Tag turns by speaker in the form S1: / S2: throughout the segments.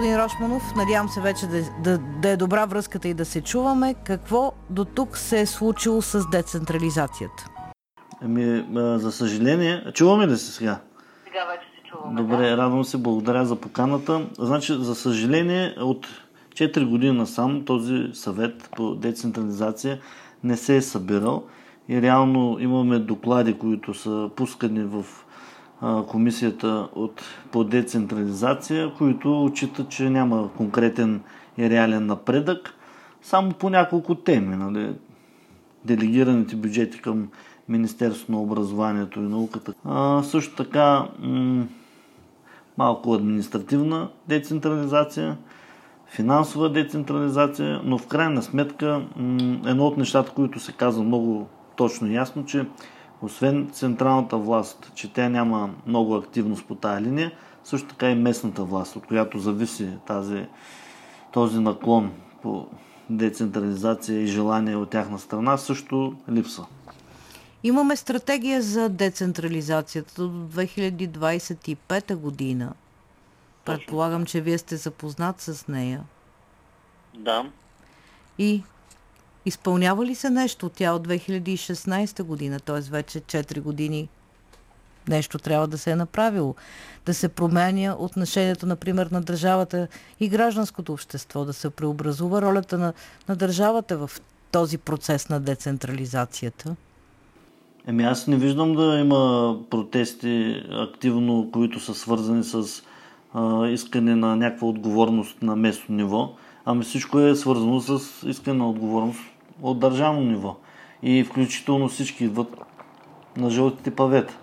S1: господин Рошманов. Надявам се вече да, да, да е добра връзката и да се чуваме. Какво до тук се е случило с децентрализацията?
S2: Ами, за съжаление, чуваме ли се сега?
S3: Сега вече се чуваме.
S2: Добре, да. радвам се, благодаря за поканата. Значи, за съжаление, от 4 години насам този съвет по децентрализация не се е събирал и реално имаме доклади, които са пускани в комисията от, по децентрализация, които отчитат, че няма конкретен и реален напредък, само по няколко теми. Нали? Делегираните бюджети към Министерството на образованието и науката. А, също така м- малко административна децентрализация, финансова децентрализация, но в крайна сметка м- едно от нещата, които се казва много точно и ясно, че освен централната власт, че тя няма много активност по тази линия, също така и местната власт, от която зависи тази, този наклон по децентрализация и желание от тяхна страна, също липса.
S1: Имаме стратегия за децентрализацията до 2025 година. Предполагам, че вие сте запознат с нея.
S2: Да.
S1: И изпълнява ли се нещо? Тя от 2016 година, т.е. вече 4 години нещо трябва да се е направило. Да се променя отношението, например, на държавата и гражданското общество, да се преобразува ролята на, на държавата в този процес на децентрализацията.
S2: Еми аз не виждам да има протести активно, които са свързани с а, искане на някаква отговорност на местно ниво. Ами всичко е свързано с искане на отговорност от държавно ниво. И включително всички идват на жълтите павета.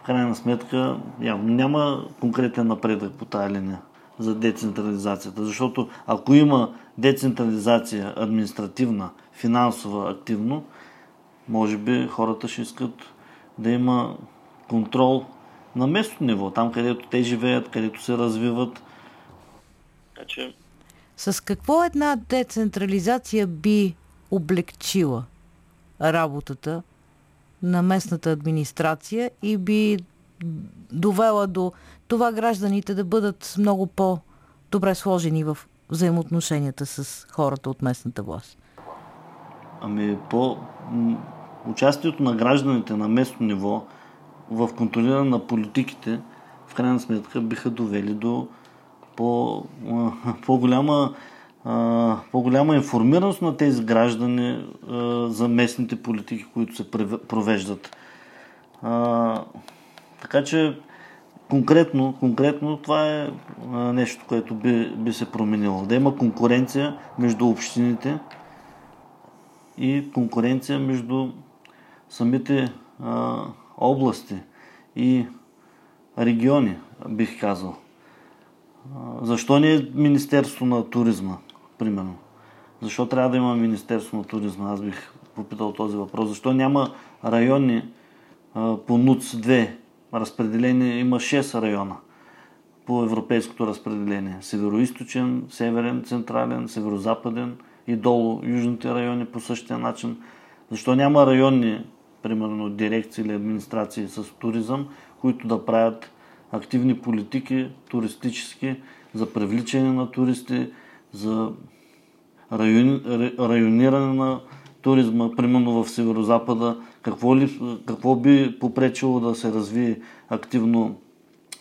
S2: В крайна сметка явно няма конкретен напредък по тази линия за децентрализацията. Защото ако има децентрализация административна, финансова, активно, може би хората ще искат да има контрол на местно ниво, там където те живеят, където се развиват.
S1: Така че... С какво една децентрализация би облегчила работата на местната администрация и би довела до това гражданите да бъдат много по-добре сложени в взаимоотношенията с хората от местната власт?
S2: Ами по участието на гражданите на местно ниво в контролиране на политиките в крайна сметка биха довели до по, по-голяма по-голяма информираност на тези граждани за местните политики, които се провеждат. Така че конкретно, конкретно това е нещо, което би, би се променило. Да има конкуренция между общините и конкуренция между самите а, области и региони, бих казал. Защо не е Министерство на туризма? Примерно. Защо трябва да има Министерство на туризма? Аз бих попитал този въпрос. Защо няма райони а, по НУЦ-2 разпределение? Има 6 района по европейското разпределение. Североисточен, северен, централен, северо-западен и долу южните райони по същия начин. Защо няма районни, примерно дирекции или администрации с туризъм, които да правят активни политики, туристически, за привличане на туристи, за район, райониране на туризма, примерно в Северо-Запада, какво, ли, какво би попречило да се развие активно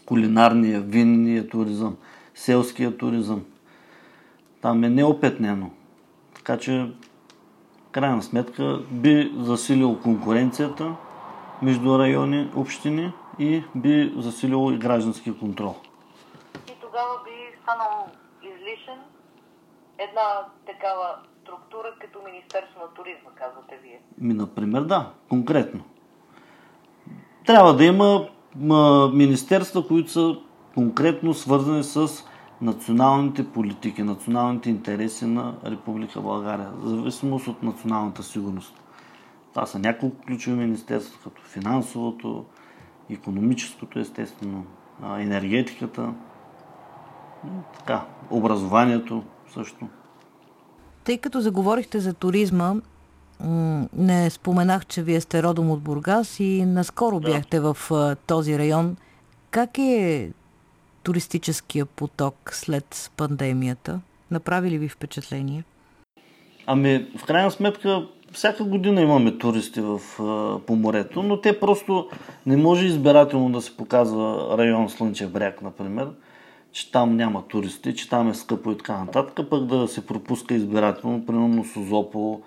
S2: кулинарния, винния туризъм, селския туризъм. Там е неопетнено. Така че, крайна сметка, би засилил конкуренцията между райони, общини и би засилило и граждански контрол.
S3: И тогава би станал излишен една такава структура като Министерство на туризма, казвате вие?
S2: Ми, например, да, конкретно. Трябва да има министерства, които са конкретно свързани с националните политики, националните интереси на Република България, в зависимост от националната сигурност. Това са няколко ключови министерства, като финансовото, економическото, естествено, енергетиката, така, образованието, също.
S1: Тъй като заговорихте за туризма, не споменах, че вие сте родом от Бургас и наскоро да. бяхте в този район. Как е туристическия поток след пандемията? Направи ли ви впечатление?
S2: Ами, в крайна сметка, всяка година имаме туристи в, по морето, но те просто не може избирателно да се показва район Слънчев бряг, например, че там няма туристи, че там е скъпо и така нататък, пък да се пропуска избирателно, примерно Созопол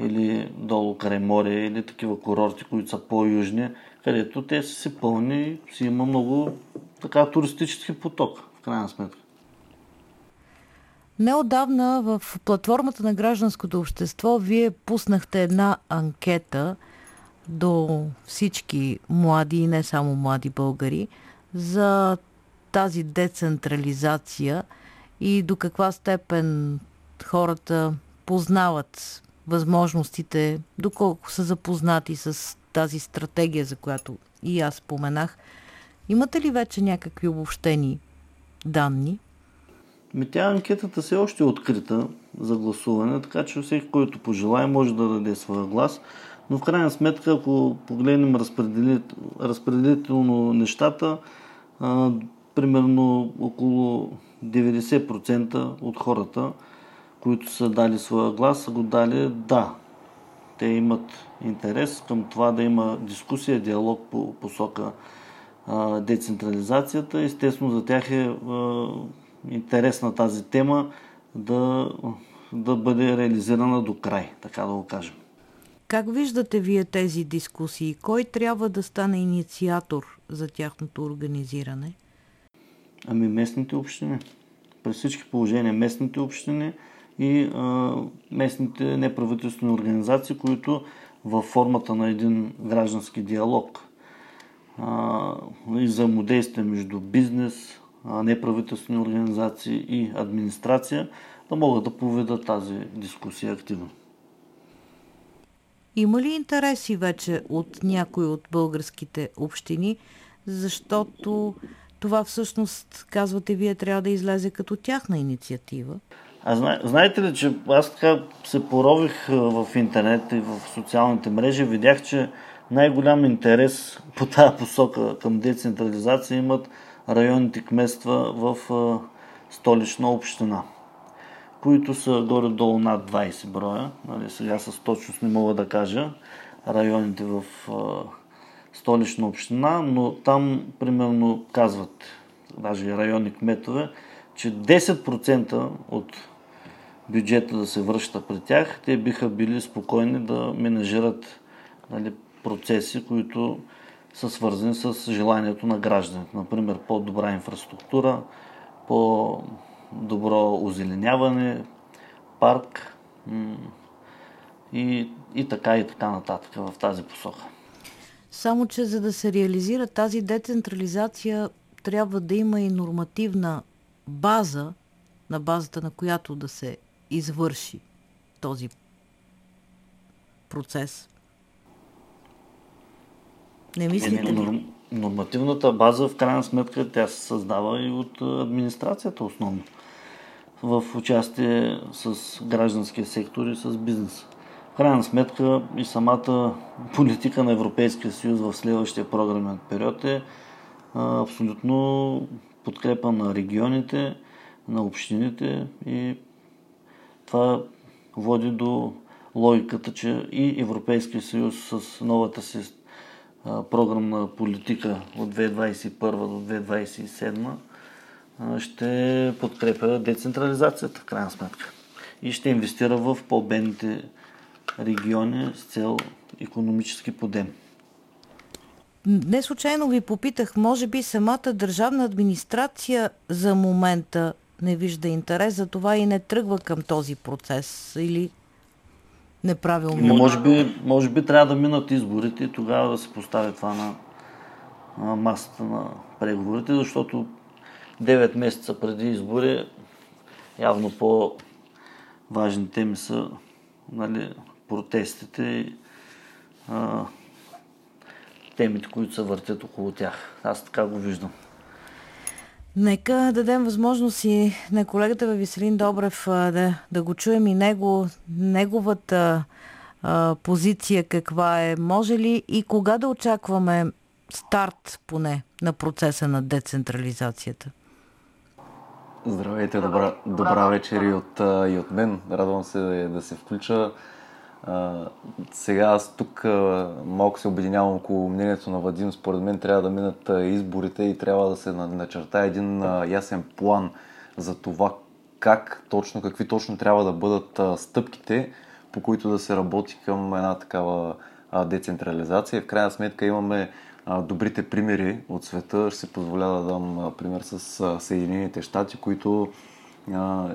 S2: или долу край или такива курорти, които са по-южни, където те са си пълни, си има много така туристически поток, в крайна сметка.
S1: Неодавна в платформата на гражданското общество вие пуснахте една анкета до всички млади и не само млади българи за тази децентрализация и до каква степен хората познават възможностите, доколко са запознати с тази стратегия, за която и аз споменах. Имате ли вече някакви обобщени данни?
S2: Ми тя анкетата се е още открита за гласуване, така че всеки, който пожелая, може да даде своя глас. Но в крайна сметка, ако погледнем разпределит, разпределително нещата, примерно около 90% от хората, които са дали своя глас, са го дали да. Те имат интерес към това да има дискусия, диалог по посока а, децентрализацията. Естествено, за тях е а, интересна тази тема да, да бъде реализирана до край, така да го кажем.
S1: Как виждате вие тези дискусии? Кой трябва да стане инициатор за тяхното организиране?
S2: Ами местните общини. При всички положения местните общини и а, местните неправителствени организации, които във формата на един граждански диалог а, и взаимодействие между бизнес, неправителствени организации и администрация да могат да поведат тази дискусия активно.
S1: Има ли интереси вече от някои от българските общини, защото това всъщност, казвате вие, трябва да излезе като тяхна инициатива?
S2: А зна, знаете ли, че аз така се порових в интернет и в социалните мрежи, видях, че най-голям интерес по тази посока към децентрализация имат районните кметства в столична община, които са горе-долу над 20 броя. Нали, сега с точност не мога да кажа районите в столична община, но там примерно казват, даже районни кметове, че 10% от бюджета да се връща при тях, те биха били спокойни да менажират нали, процеси, които са свързани с желанието на гражданите. Например, по-добра инфраструктура, по-добро озеленяване, парк и, и така и така нататък в тази посока.
S1: Само, че за да се реализира тази децентрализация, трябва да има и нормативна база, на базата на която да се извърши този процес. Не мислите ли?
S2: Нормативната база, в крайна сметка, тя се създава и от администрацията основно. В участие с гражданския сектор и с бизнеса. Крайна сметка и самата политика на Европейския съюз в следващия програмен период е абсолютно подкрепа на регионите, на общините и това води до логиката, че и Европейския съюз с новата си програмна политика от 2021 до 2027 ще подкрепя децентрализацията, в крайна сметка. И ще инвестира в по-бедните региони с цел економически подем.
S1: Не случайно ви попитах, може би самата държавна администрация за момента не вижда интерес, за това и не тръгва към този процес или неправилно.
S2: Или може би, може би трябва да минат изборите и тогава да се постави това на, на масата на преговорите, защото 9 месеца преди избори явно по-важни теми са нали, протестите а, темите, които се въртят около тях. Аз така го виждам.
S1: Нека дадем възможност и на колегата Веселин Добрев да, да го чуем и него, неговата а, позиция каква е. Може ли и кога да очакваме старт поне на процеса на децентрализацията?
S4: Здравейте, добра, добра вечер и от, и от мен. Радвам се да, да се включа. А, сега аз тук а, малко се обединявам около мнението на Вадим. Според мен трябва да минат изборите и трябва да се начерта един а, ясен план за това как точно, какви точно трябва да бъдат а, стъпките, по които да се работи към една такава а, децентрализация. В крайна сметка имаме а, добрите примери от света. Ще се позволя да дам а, пример с а, Съединените щати, които а,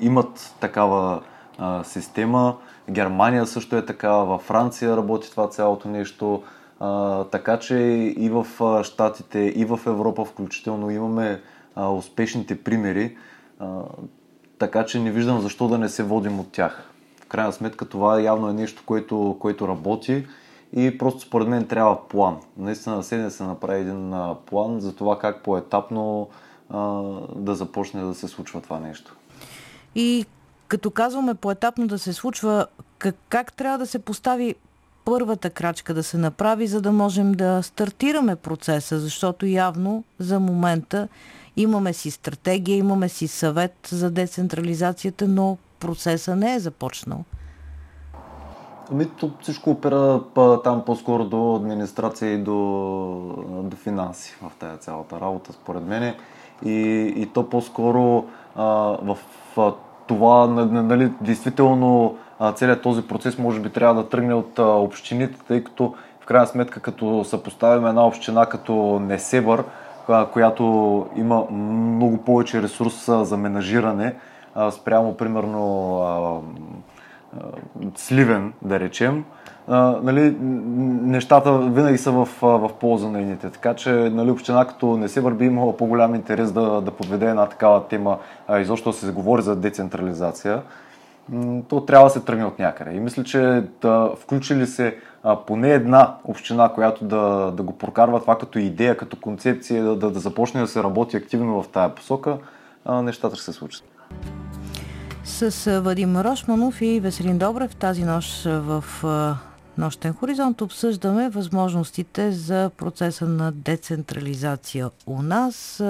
S4: имат такава а, система. Германия също е такава, във Франция работи това цялото нещо. А, така че и в Штатите, и в Европа включително имаме а, успешните примери. А, така че не виждам защо да не се водим от тях. В крайна сметка това явно е нещо, което, което работи и просто според мен трябва план. Наистина да се направи един план за това как по-етапно да започне да се случва това нещо.
S1: И като казваме поетапно да се случва, как, как трябва да се постави първата крачка да се направи, за да можем да стартираме процеса, защото явно за момента имаме си стратегия, имаме си съвет за децентрализацията, но процеса не е започнал.
S4: Ами, всичко опира там по-скоро до администрация и до, до финанси в тази цялата работа, според мен. И, и то по-скоро а, в това, нали, действително целият този процес може би трябва да тръгне от общините, тъй като в крайна сметка като съпоставим една община като Несебър, която има много повече ресурс за менажиране, спрямо примерно Сливен, да речем, нали, нещата винаги са в, в полза на едните. Така че нали, община като не се върби имала по-голям интерес да, да подведе една такава тема, а, изобщо да се говори за децентрализация, то трябва да се тръгне от някъде. И мисля, че да включили се а, поне една община, която да, да го прокарва това като идея, като концепция, да, да, да започне да се работи активно в тая посока, а, нещата ще се случат.
S1: С Вадим Рошманов и Веселин Добрев тази нощ в Нощен хоризонт обсъждаме възможностите за процеса на децентрализация у нас.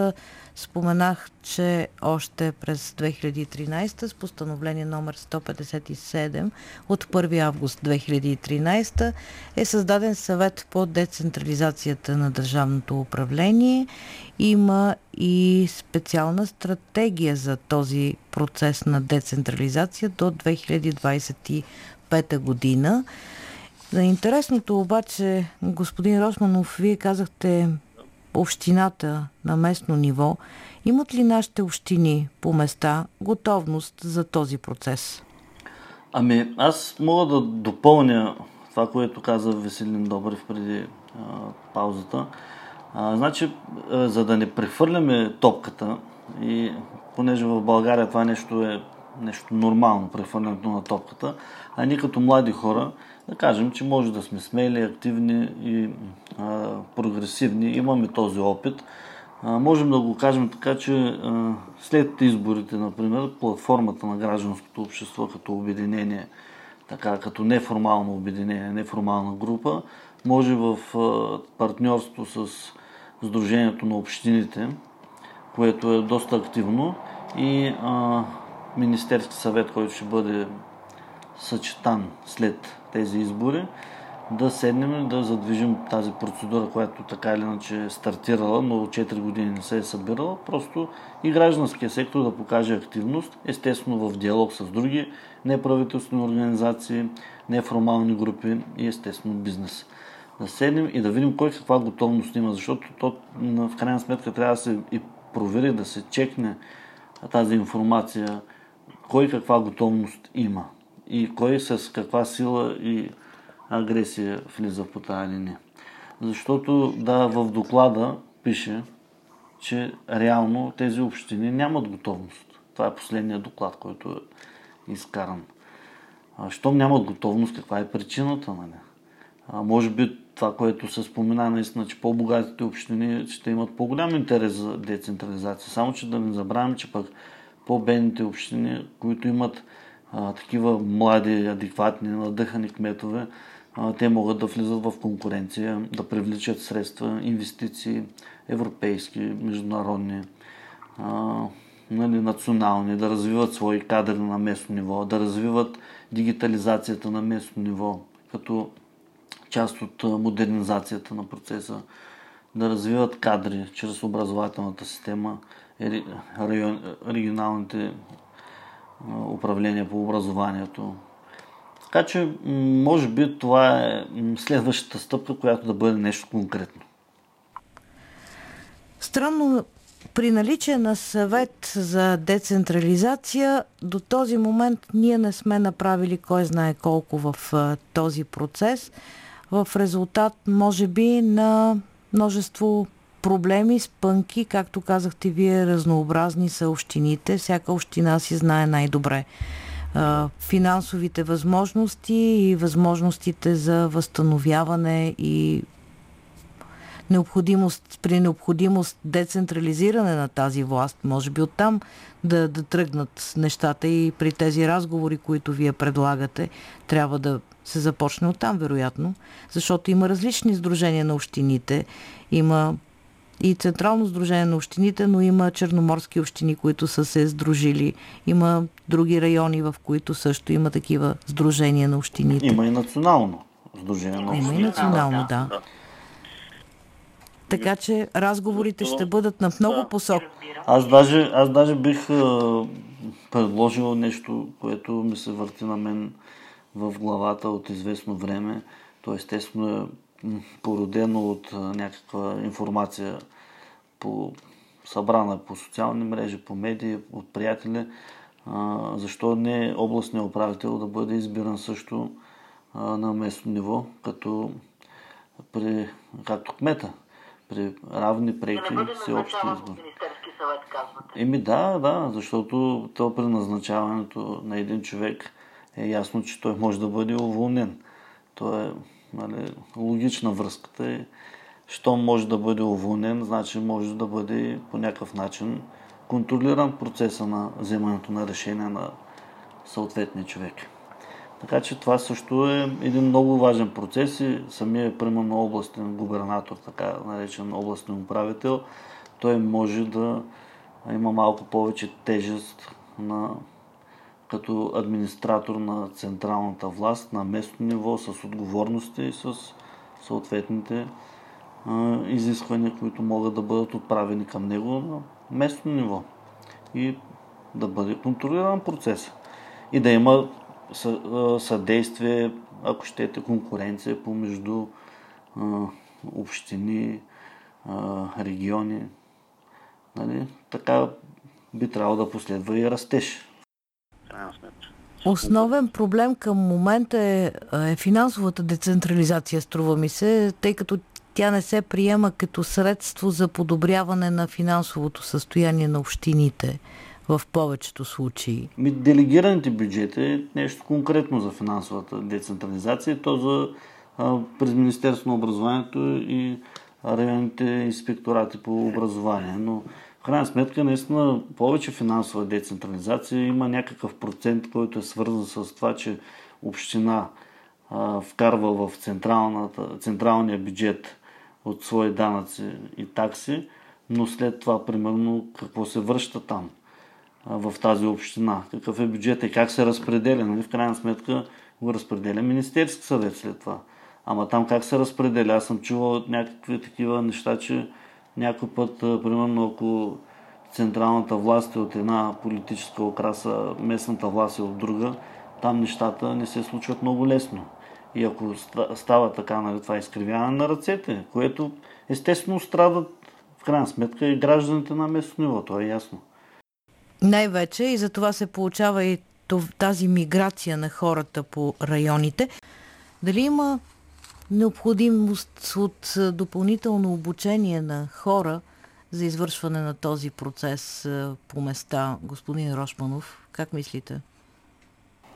S1: Споменах, че още през 2013 с постановление номер 157 от 1 август 2013 е създаден съвет по децентрализацията на държавното управление. Има и специална стратегия за този процес на децентрализация до 2025 година. За интересното обаче, господин Росманов, вие казахте общината на местно ниво. Имат ли нашите общини по места готовност за този процес?
S2: Ами, аз мога да допълня това, което каза Веселин Добрев преди а, паузата. А, значи, а, за да не прехвърляме топката и понеже в България това нещо е нещо нормално, прехвърлянето на топката, а ние като млади хора да кажем, че може да сме смели, активни и а, прогресивни. Имаме този опит. А, можем да го кажем така, че а, след изборите, например, платформата на гражданското общество като обединение, така като неформално обединение, неформална група, може в а, партньорство с Сдружението на общините, което е доста активно и а, Министерски съвет, който ще бъде съчетан след тези избори, да седнем и да задвижим тази процедура, която така или иначе е стартирала, но от 4 години не се е събирала. Просто и гражданския сектор да покаже активност, естествено в диалог с други неправителствени организации, неформални групи и естествено бизнес. Да седнем и да видим кой каква готовност има, защото то в крайна сметка трябва да се и провери, да се чекне тази информация, кой каква готовност има и кой с каква сила и агресия влиза по тази линия. Защото да, в доклада пише, че реално тези общини нямат готовност. Това е последният доклад, който е изкаран. А, щом нямат готовност, каква е причината на не? А, може би това, което се спомена наистина, че по-богатите общини ще имат по-голям интерес за децентрализация. Само, че да не забравяме, че пък по-бедните общини, които имат а, такива млади, адекватни, надъхани кметове, а, те могат да влизат в конкуренция, да привличат средства, инвестиции, европейски, международни. А, нали, национални, да развиват свои кадри на местно ниво, да развиват дигитализацията на местно ниво, като част от модернизацията на процеса, да развиват кадри чрез образователната система, регионалните управления по образованието. Така че, може би, това е следващата стъпка, която да бъде нещо конкретно.
S1: Странно, при наличие на съвет за децентрализация, до този момент ние не сме направили кой знае колко в този процес. В резултат, може би, на множество проблеми, спънки, както казахте вие, разнообразни са общините. Всяка община си знае най-добре финансовите възможности и възможностите за възстановяване и необходимост, при необходимост децентрализиране на тази власт, може би оттам да, да тръгнат нещата и при тези разговори, които вие предлагате, трябва да се започне оттам, вероятно, защото има различни сдружения на общините, има и Централно сдружение на общините, но има черноморски общини, които са се сдружили. Има други райони, в които също има такива сдружения на общините.
S2: Има и национално сдружение на
S1: общините. Има и национално, да. да. Така че разговорите ще бъдат на много посок.
S2: Аз даже, аз даже бих а, предложил нещо, което ми се върти на мен в главата от известно време. То естествено е породено от някаква информация по, събрана по социални мрежи, по медии, от приятели. защо не областният управител да бъде избиран също на местно ниво, като при, както кмета, при равни преки
S3: всеобщи избори.
S2: Еми да, да, защото то при назначаването на един човек е ясно, че той може да бъде уволнен. То е нали, логична връзката е, що може да бъде уволнен, значи може да бъде по някакъв начин контролиран процеса на вземането на решение на съответния човек. Така че това също е един много важен процес и самия, примерно, областен губернатор, така наречен областен управител, той може да има малко повече тежест на, като администратор на централната власт на местно ниво с отговорности и с съответните а, изисквания, които могат да бъдат отправени към него на местно ниво и да бъде контролиран процес и да има съдействие, ако щете, конкуренция помежду общини, региони. Нали? Така би трябвало да последва и растеж.
S1: Основен проблем към момента е, е финансовата децентрализация, струва ми се, тъй като тя не се приема като средство за подобряване на финансовото състояние на общините в повечето случаи?
S2: Ми, делегираните бюджети е нещо конкретно за финансовата децентрализация. То за, а, през Министерство на образованието и районните инспекторати по образование. Но в крайна сметка, наистина, повече финансова децентрализация има някакъв процент, който е свързан с това, че община а, вкарва в централния бюджет от свои данъци и такси, но след това, примерно, какво се връща там в тази община, какъв е бюджет и как се разпределя. Нали? В крайна сметка го разпределя Министерски съвет след това. Ама там как се разпределя? Аз съм чувал някакви такива неща, че някой път, примерно, ако централната власт е от една политическа окраса, местната власт е от друга, там нещата не се случват много лесно. И ако става така, нали, това изкривяване на ръцете, което естествено страдат в крайна сметка и гражданите на местно ниво, това е ясно.
S1: Най-вече и за това се получава и тази миграция на хората по районите. Дали има необходимост от допълнително обучение на хора за извършване на този процес по места, господин Рошманов? Как мислите?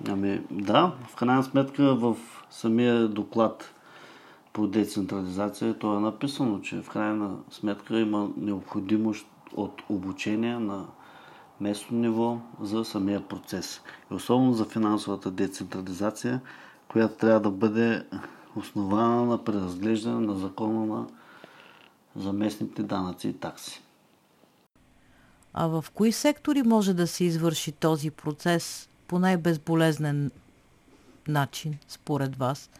S2: Ами да, в крайна сметка в самия доклад по децентрализация то е написано, че в крайна сметка има необходимост от обучение на местно ниво за самия процес. И особено за финансовата децентрализация, която трябва да бъде основана на преразглеждане на закона на за местните данъци и такси.
S1: А в кои сектори може да се извърши този процес по най-безболезнен начин, според вас?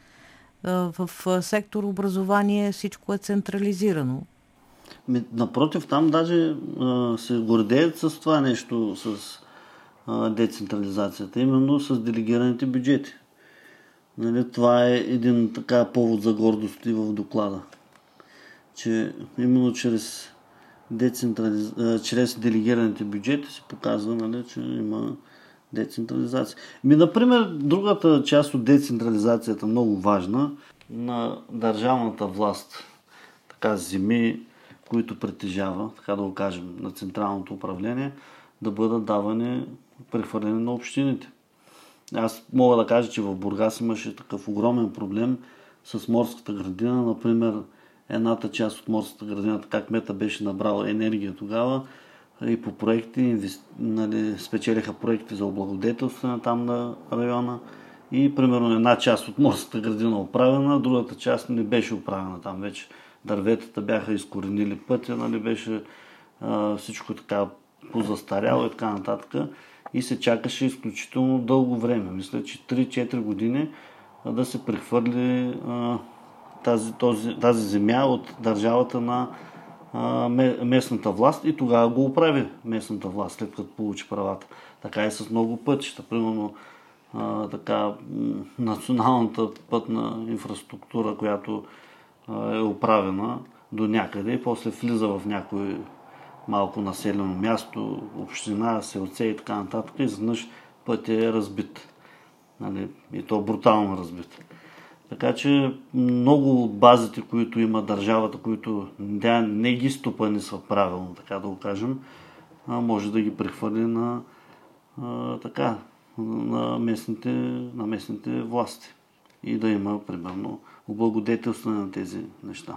S1: В сектор образование всичко е централизирано.
S2: Напротив, там даже се гордеят с това нещо, с децентрализацията, именно с делегираните бюджети. Нали, това е един така повод за гордост и в доклада. Че именно чрез, децентрализ... чрез делегираните бюджети се показва, нали, че има децентрализация. Ми, например, другата част от децентрализацията, много важна, на държавната власт, така земи, които притежава, така да го кажем, на централното управление, да бъдат давани, прехвърлени на общините. Аз мога да кажа, че в Бургас имаше такъв огромен проблем с морската градина. Например, едната част от морската градина, така кмета беше набрал енергия тогава и по проекти, нали, спечелиха проекти за облагодетелстване там на района и примерно една част от морската градина оправена, другата част не беше оправена там вече. Дърветата бяха изкоренили пътя, нали, беше а, всичко така позастаряло и така нататък и се чакаше изключително дълго време. Мисля, че 3-4 години да се прехвърли тази, този, тази земя от държавата на местната власт и тогава го оправи местната власт, след като получи правата. Така и с много пътища. Примерно така, националната пътна инфраструктура, която е оправена до някъде и после влиза в някой малко населено място, община, селце и така нататък, изведнъж пътя е разбит. Нали? И то брутално разбит. Така че много от базите, които има държавата, които не, не ги стопани са правилно, така да го кажем, може да ги прехвърли на, така, на, местните, на местните власти и да има, примерно, облагодетелстване на тези неща.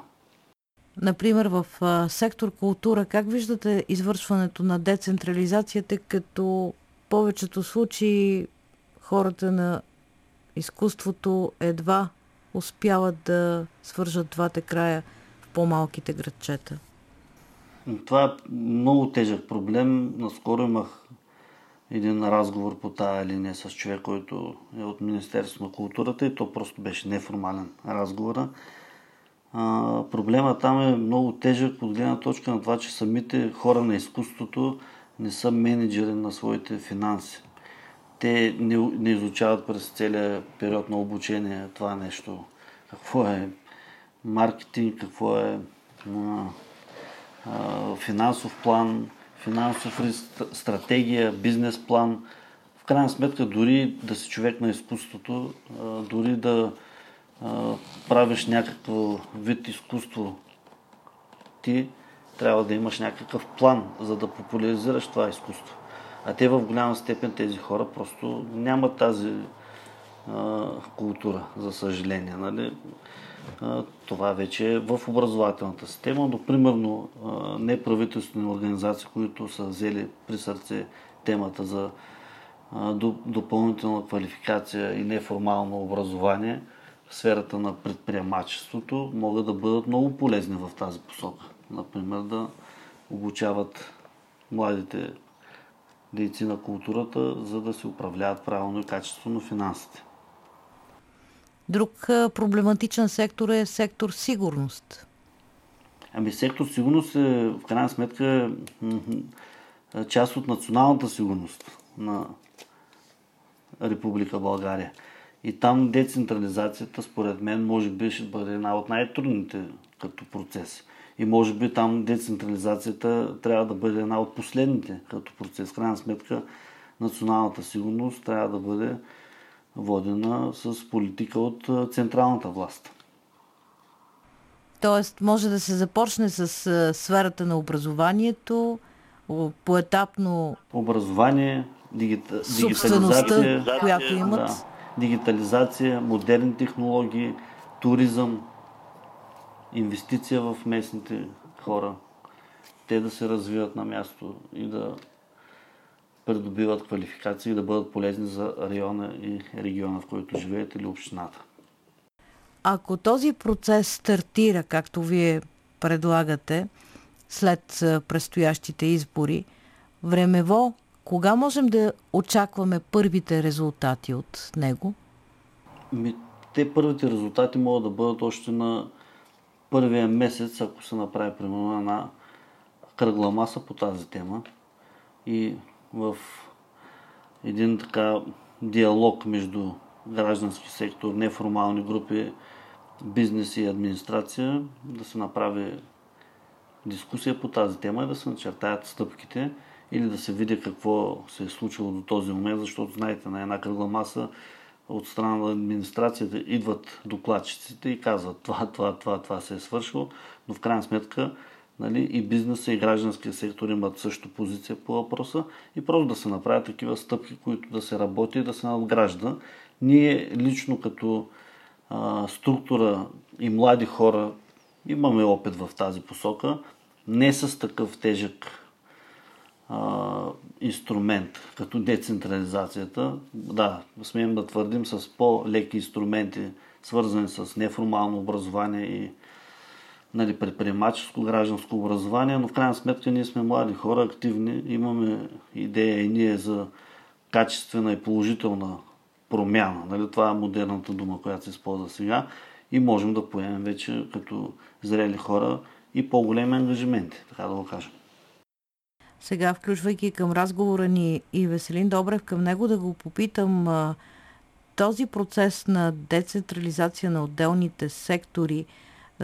S1: Например, в сектор култура, как виждате извършването на децентрализацията, като повечето случаи хората на изкуството едва успяват да свържат двата края в по-малките градчета?
S2: Това е много тежък проблем. Наскоро имах един разговор по тая линия с човек, който е от Министерството на културата и то просто беше неформален разговор. А, проблема там е много тежък от гледна точка на това, че самите хора на изкуството не са менеджери на своите финанси. Те не, не изучават през целия период на обучение това нещо. Какво е маркетинг, какво е а, а, финансов план, финансов риск, стратегия, бизнес план. В крайна сметка, дори да си човек на изкуството, а, дори да правиш някакво вид изкуство, ти трябва да имаш някакъв план, за да популяризираш това изкуство. А те в голяма степен тези хора просто нямат тази а, култура, за съжаление. Нали? А, това вече е в образователната система, но примерно а, неправителствени организации, които са взели при сърце темата за допълнителна квалификация и неформално образование – в сферата на предприемачеството могат да бъдат много полезни в тази посока. Например, да обучават младите дейци на културата, за да се управляват правилно и качествено финансите.
S1: Друг проблематичен сектор е сектор сигурност.
S2: Ами сектор сигурност е в крайна сметка част от националната сигурност на Република България. И там децентрализацията, според мен, може би ще бъде една от най-трудните като процес. И може би там децентрализацията трябва да бъде една от последните като процес. В крайна сметка, националната сигурност трябва да бъде водена с политика от централната власт.
S1: Тоест, може да се започне с сферата на образованието, поетапно.
S2: Образование, дигита... дигитализация,
S1: която имат. Да
S2: дигитализация, модерни технологии, туризъм, инвестиция в местните хора, те да се развиват на място и да придобиват квалификации и да бъдат полезни за района и региона, в който живеят или общината.
S1: Ако този процес стартира, както вие предлагате, след предстоящите избори, времево, кога можем да очакваме първите резултати от него?
S2: Те първите резултати могат да бъдат още на първия месец, ако се направи примерно една кръгла маса по тази тема и в един така диалог между граждански сектор, неформални групи, бизнес и администрация, да се направи дискусия по тази тема и да се начертаят стъпките или да се види какво се е случило до този момент, защото знаете, на една кръгла маса от страна на администрацията идват докладчиците и казват това, това, това, това се е свършило, но в крайна сметка нали, и бизнеса, и гражданския сектор имат също позиция по въпроса и просто да се направят такива стъпки, които да се работи и да се надгражда. Ние лично като а, структура и млади хора имаме опит в тази посока, не с такъв тежък инструмент, като децентрализацията. Да, смеем да твърдим с по-леки инструменти, свързани с неформално образование и нали, предприемаческо, гражданско образование, но в крайна сметка ние сме млади хора, активни, имаме идея и ние за качествена и положителна промяна. Нали? Това е модерната дума, която се използва сега и можем да поемем вече като зрели хора и по-големи ангажименти, така да го кажем.
S1: Сега, включвайки към разговора ни и Веселин Добрев, към него да го попитам този процес на децентрализация на отделните сектори,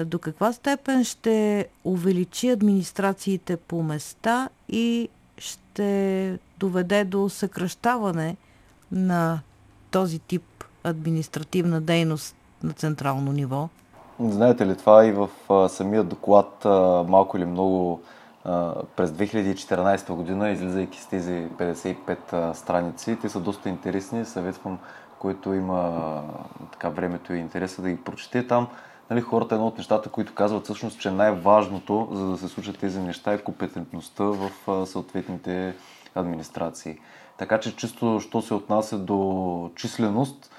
S1: до каква степен ще увеличи администрациите по места и ще доведе до съкръщаване на този тип административна дейност на централно ниво?
S4: Знаете ли, това и в самия доклад малко или много през 2014 година, излизайки с тези 55 страници. Те са доста интересни, съветвам, който има така времето и интереса да ги прочете. Там нали, хората едно от нещата, които казват всъщност, че най-важното, за да се случат тези неща е компетентността в съответните администрации. Така че чисто, що се отнася до численост,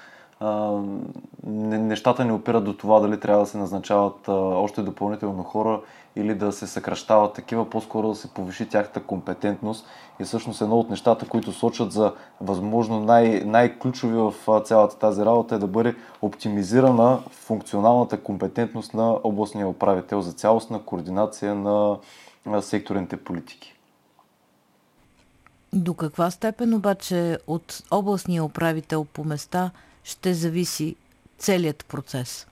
S4: нещата не опират до това дали трябва да се назначават още допълнително хора или да се съкръщават такива, по-скоро да се повиши тяхната компетентност. И всъщност едно от нещата, които сочат за възможно най- най-ключови в цялата тази работа е да бъде оптимизирана функционалната компетентност на областния управител за цялостна координация на секторните политики.
S1: До каква степен обаче от областния управител по места ще зависи целият процес?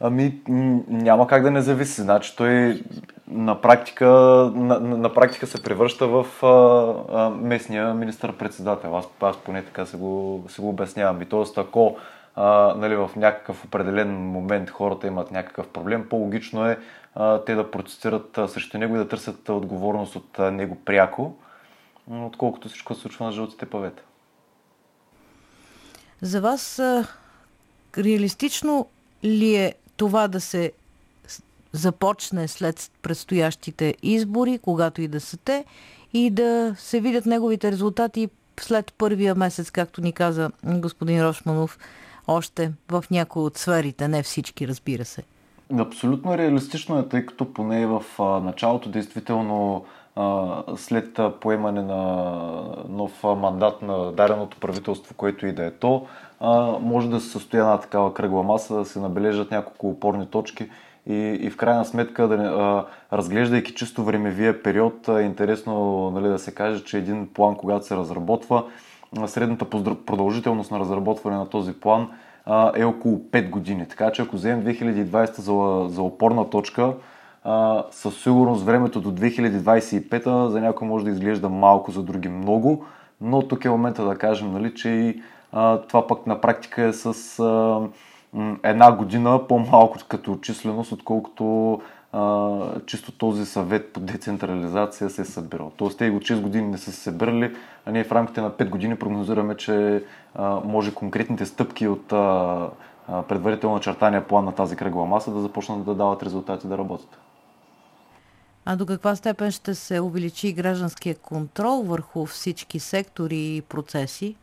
S4: Ами няма как да не зависи. Значи той на практика, на, на практика се превръща в а, а, местния министър-председател. Аз, аз поне така се го, се го обяснявам. И т.е. ако а, нали, в някакъв определен момент хората имат някакъв проблем, по-логично е а, те да протестират а, срещу него и да търсят отговорност от а, него пряко, отколкото всичко се случва на жълтите павета.
S1: За вас а, реалистично ли е това да се започне след предстоящите избори, когато и да са те, и да се видят неговите резултати след първия месец, както ни каза господин Рошманов, още в някои от сферите, не всички, разбира се.
S4: Абсолютно реалистично е, тъй като поне в началото, действително след поемане на нов мандат на дареното правителство, което и да е то, може да се състоя една такава кръгла маса, да се набележат няколко опорни точки и, и в крайна сметка, да, а, разглеждайки чисто времевия период, е интересно нали, да се каже, че един план, когато се разработва, средната продължителност на разработване на този план е около 5 години. Така че ако вземем 2020 за, за опорна точка, със сигурност времето до 2025 за някой може да изглежда малко, за други много, но тук е момента да кажем, нали, че и а, това пък на практика е с а, една година по-малко като численост, отколкото а, чисто този съвет по децентрализация се е събирал. Тоест те от 6 години не са се събирали, а ние в рамките на 5 години прогнозираме, че а, може конкретните стъпки от а, предварително чертания план на тази кръгла маса да започнат да дават резултати да работят.
S1: А до каква степен ще се увеличи гражданския контрол върху всички сектори и процеси?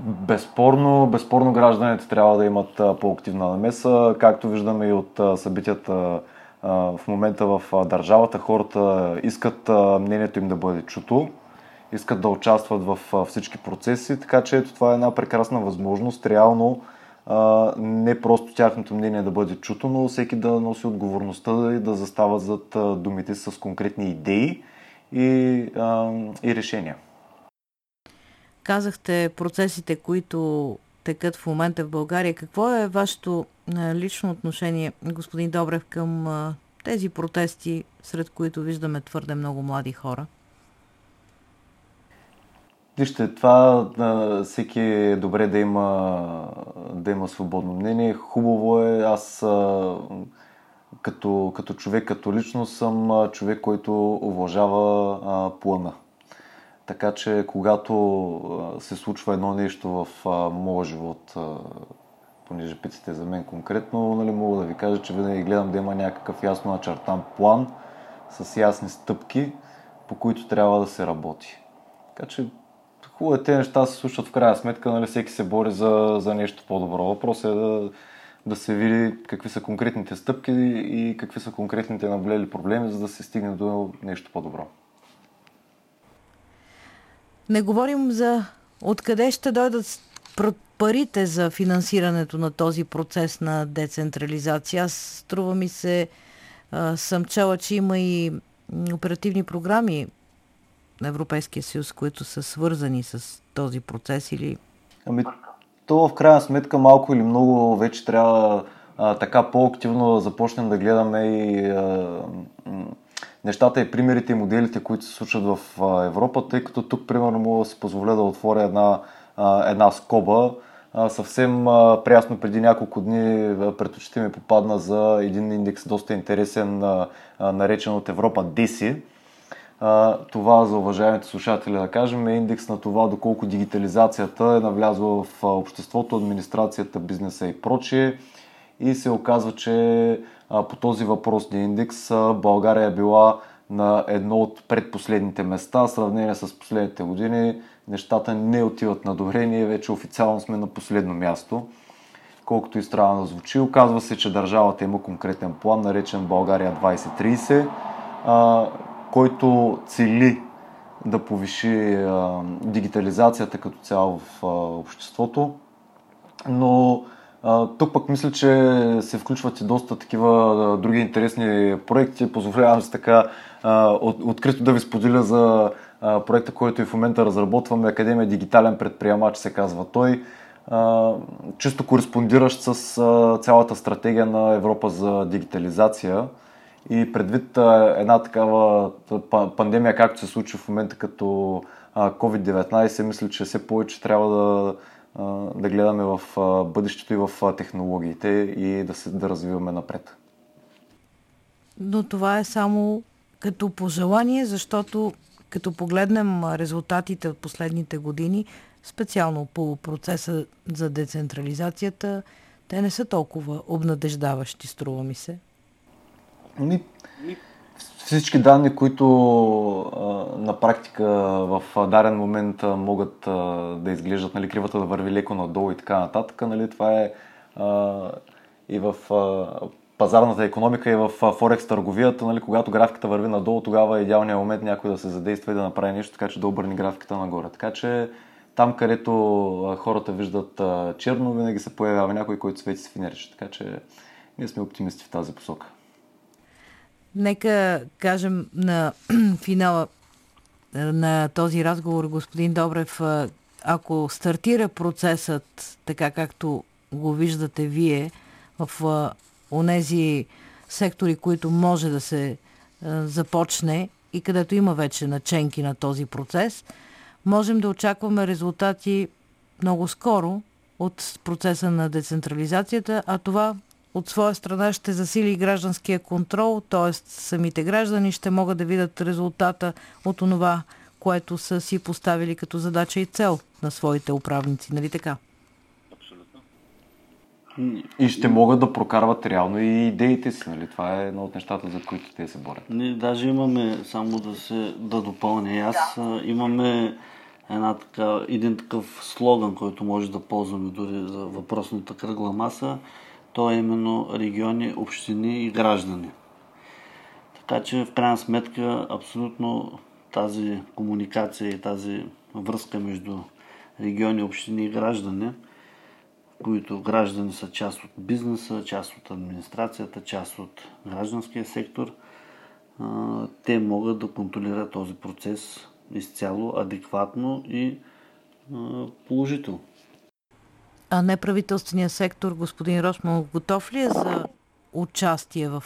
S4: Безспорно, безспорно гражданите трябва да имат по-активна намеса, както виждаме и от събитията в момента в държавата хората искат мнението им да бъде чуто, искат да участват в всички процеси, така че ето това е една прекрасна възможност реално не просто тяхното мнение да бъде чуто, но всеки да носи отговорността и да застава зад думите с конкретни идеи и, и решения.
S1: Казахте процесите, които текат в момента в България. Какво е вашето лично отношение, господин Добрев, към тези протести, сред които виждаме твърде много млади хора?
S4: Вижте, това всеки е добре да има, да има свободно мнение. Хубаво е. Аз като, като човек, като личност съм човек, който уважава плана. Така че, когато се случва едно нещо в моя живот, понеже питате за мен конкретно, нали, мога да ви кажа, че винаги гледам да има някакъв ясно начертан план с ясни стъпки, по които трябва да се работи. Така че хубаво е, те неща се случват в крайна сметка, нали, всеки се бори за, за нещо по-добро. Въпросът е да, да се види какви са конкретните стъпки и какви са конкретните наблели проблеми, за да се стигне до нещо по-добро.
S1: Не говорим за откъде ще дойдат парите за финансирането на този процес на децентрализация. Аз струва ми се, съм чела, че има и оперативни програми Европейския съюз, които са свързани с този процес или...
S4: Ами, то в крайна сметка малко или много вече трябва а, така по-активно да започнем да гледаме и а, нещата и примерите и моделите, които се случват в а, Европа, тъй като тук, примерно, мога да си позволя да отворя една, а, една скоба. А, съвсем а, прясно преди няколко дни пред очите ми попадна за един индекс доста интересен, а, наречен от Европа DESI това за уважаемите слушатели да кажем е индекс на това доколко дигитализацията е навлязла в обществото, администрацията, бизнеса и прочие. И се оказва, че по този въпросния индекс България е била на едно от предпоследните места. В сравнение с последните години нещата не отиват на добре. Ние вече официално сме на последно място. Колкото и странно да звучи, оказва се, че държавата има конкретен план, наречен България 2030 който цели да повиши а, дигитализацията като цяло в а, обществото. Но а, тук пък мисля, че се включват и доста такива а, други интересни проекти. Позволявам се така а, от, открито да ви споделя за а, проекта, който и в момента разработваме. Академия Дигитален предприемач се казва той. А, чисто кореспондиращ с а, цялата стратегия на Европа за дигитализация. И предвид една такава пандемия, както се случва в момента като COVID-19, мисля, че все повече трябва да, да гледаме в бъдещето и в технологиите и да се да развиваме напред.
S1: Но това е само като пожелание, защото като погледнем резултатите от последните години, специално по процеса за децентрализацията, те не са толкова обнадеждаващи, струва ми се.
S4: Ми, всички данни, които а, на практика в даден момент а, могат а, да изглеждат, нали, кривата да върви леко надолу и така нататък, нали, това е и в пазарната економика и в Форекс търговията, нали, когато графиката върви надолу, тогава е идеалният момент някой да се задейства и да направи нещо, така че да обърне графиката нагоре. Така че там, където хората виждат черно, винаги се появява някой, който свети с финерче. Така че ние сме оптимисти в тази посока.
S1: Нека кажем на финала на този разговор, господин Добрев, ако стартира процесът така както го виждате вие в онези сектори, които може да се започне и където има вече наченки на този процес, можем да очакваме резултати много скоро от процеса на децентрализацията, а това от своя страна ще засили гражданския контрол, т.е. самите граждани ще могат да видят резултата от това, което са си поставили като задача и цел на своите управници. Нали така?
S4: Абсолютно. И ще могат да прокарват реално и идеите си. Нали? Това е едно от нещата, за които те се борят.
S2: Ние даже имаме, само да се да допълня, аз да. имаме една така, един такъв слоган, който може да ползваме дори за въпросната кръгла маса то е именно региони, общини и граждани. Така че в крайна сметка абсолютно тази комуникация и тази връзка между региони, общини и граждани, които граждани са част от бизнеса, част от администрацията, част от гражданския сектор, те могат да контролират този процес изцяло адекватно и положително.
S1: А неправителственият сектор, господин Росман, готов ли е за участие в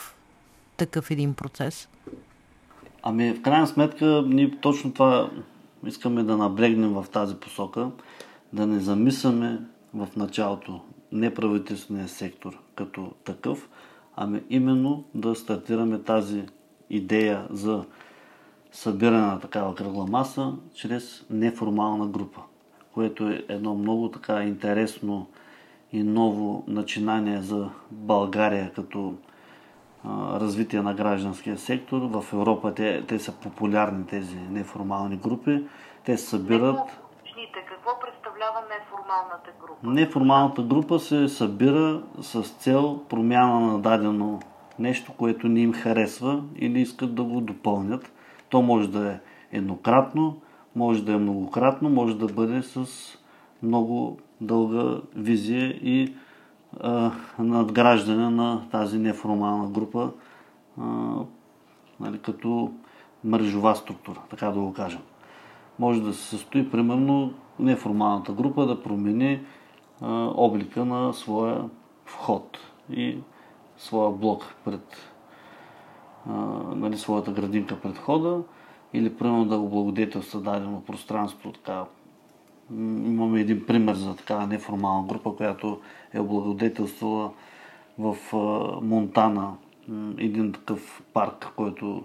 S1: такъв един процес?
S2: Ами, в крайна сметка, ние точно това искаме да наблегнем в тази посока, да не замисляме в началото неправителствения сектор като такъв, ами именно да стартираме тази идея за събиране на такава кръгла маса чрез неформална група, което е едно много така интересно и ново начинание за България като а, развитие на гражданския сектор. В Европа те, те са популярни тези неформални групи. Те се събират.
S3: Какво представлява неформалната група?
S2: Неформалната група се събира с цел промяна на дадено нещо, което не им харесва или искат да го допълнят. То може да е еднократно, може да е многократно, може да бъде с много дълга визия и а, надграждане на тази неформална група а, нали, като мрежова структура, така да го кажем. Може да се състои, примерно, неформалната група да промени а, облика на своя вход и своя блок пред а, нали, своята градинка пред хода или примерно да го благодетелства дадено пространство. Така. Имаме един пример за такава неформална група, която е облагодетелствала в Монтана един такъв парк, който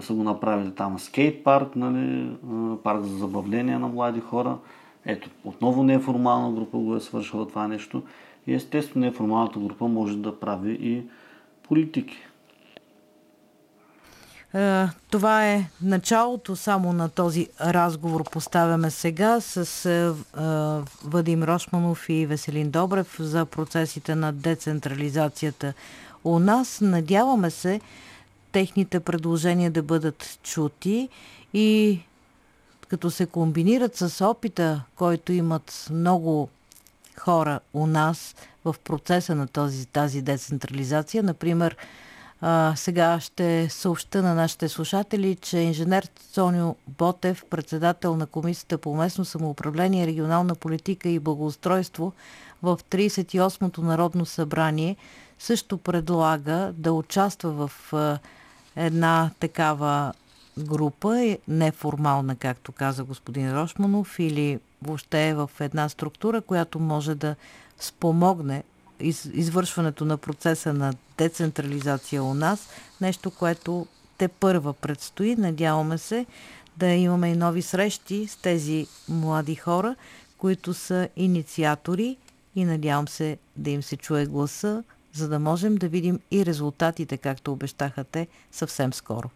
S2: са го направили там скейт парк, нали, парк за забавление на млади хора. Ето, отново неформална група го е свършила това нещо. И естествено неформалната група може да прави и политики.
S1: Е, това е началото само на този разговор. Поставяме сега с е, е, Вадим Рошманов и Веселин Добрев за процесите на децентрализацията у нас. Надяваме се техните предложения да бъдат чути и като се комбинират с опита, който имат много хора у нас в процеса на този, тази децентрализация. Например, а, сега ще съобща на нашите слушатели, че инженер Сонио Ботев, председател на Комисията по местно самоуправление, регионална политика и благоустройство в 38-то Народно събрание, също предлага да участва в а, една такава група, е неформална, както каза господин Рошманов, или въобще е в една структура, която може да спомогне из, извършването на процеса на децентрализация у нас, нещо, което те първа предстои. Надяваме се да имаме и нови срещи с тези млади хора, които са инициатори и надявам се да им се чуе гласа, за да можем да видим и резултатите, както обещаха те, съвсем скоро.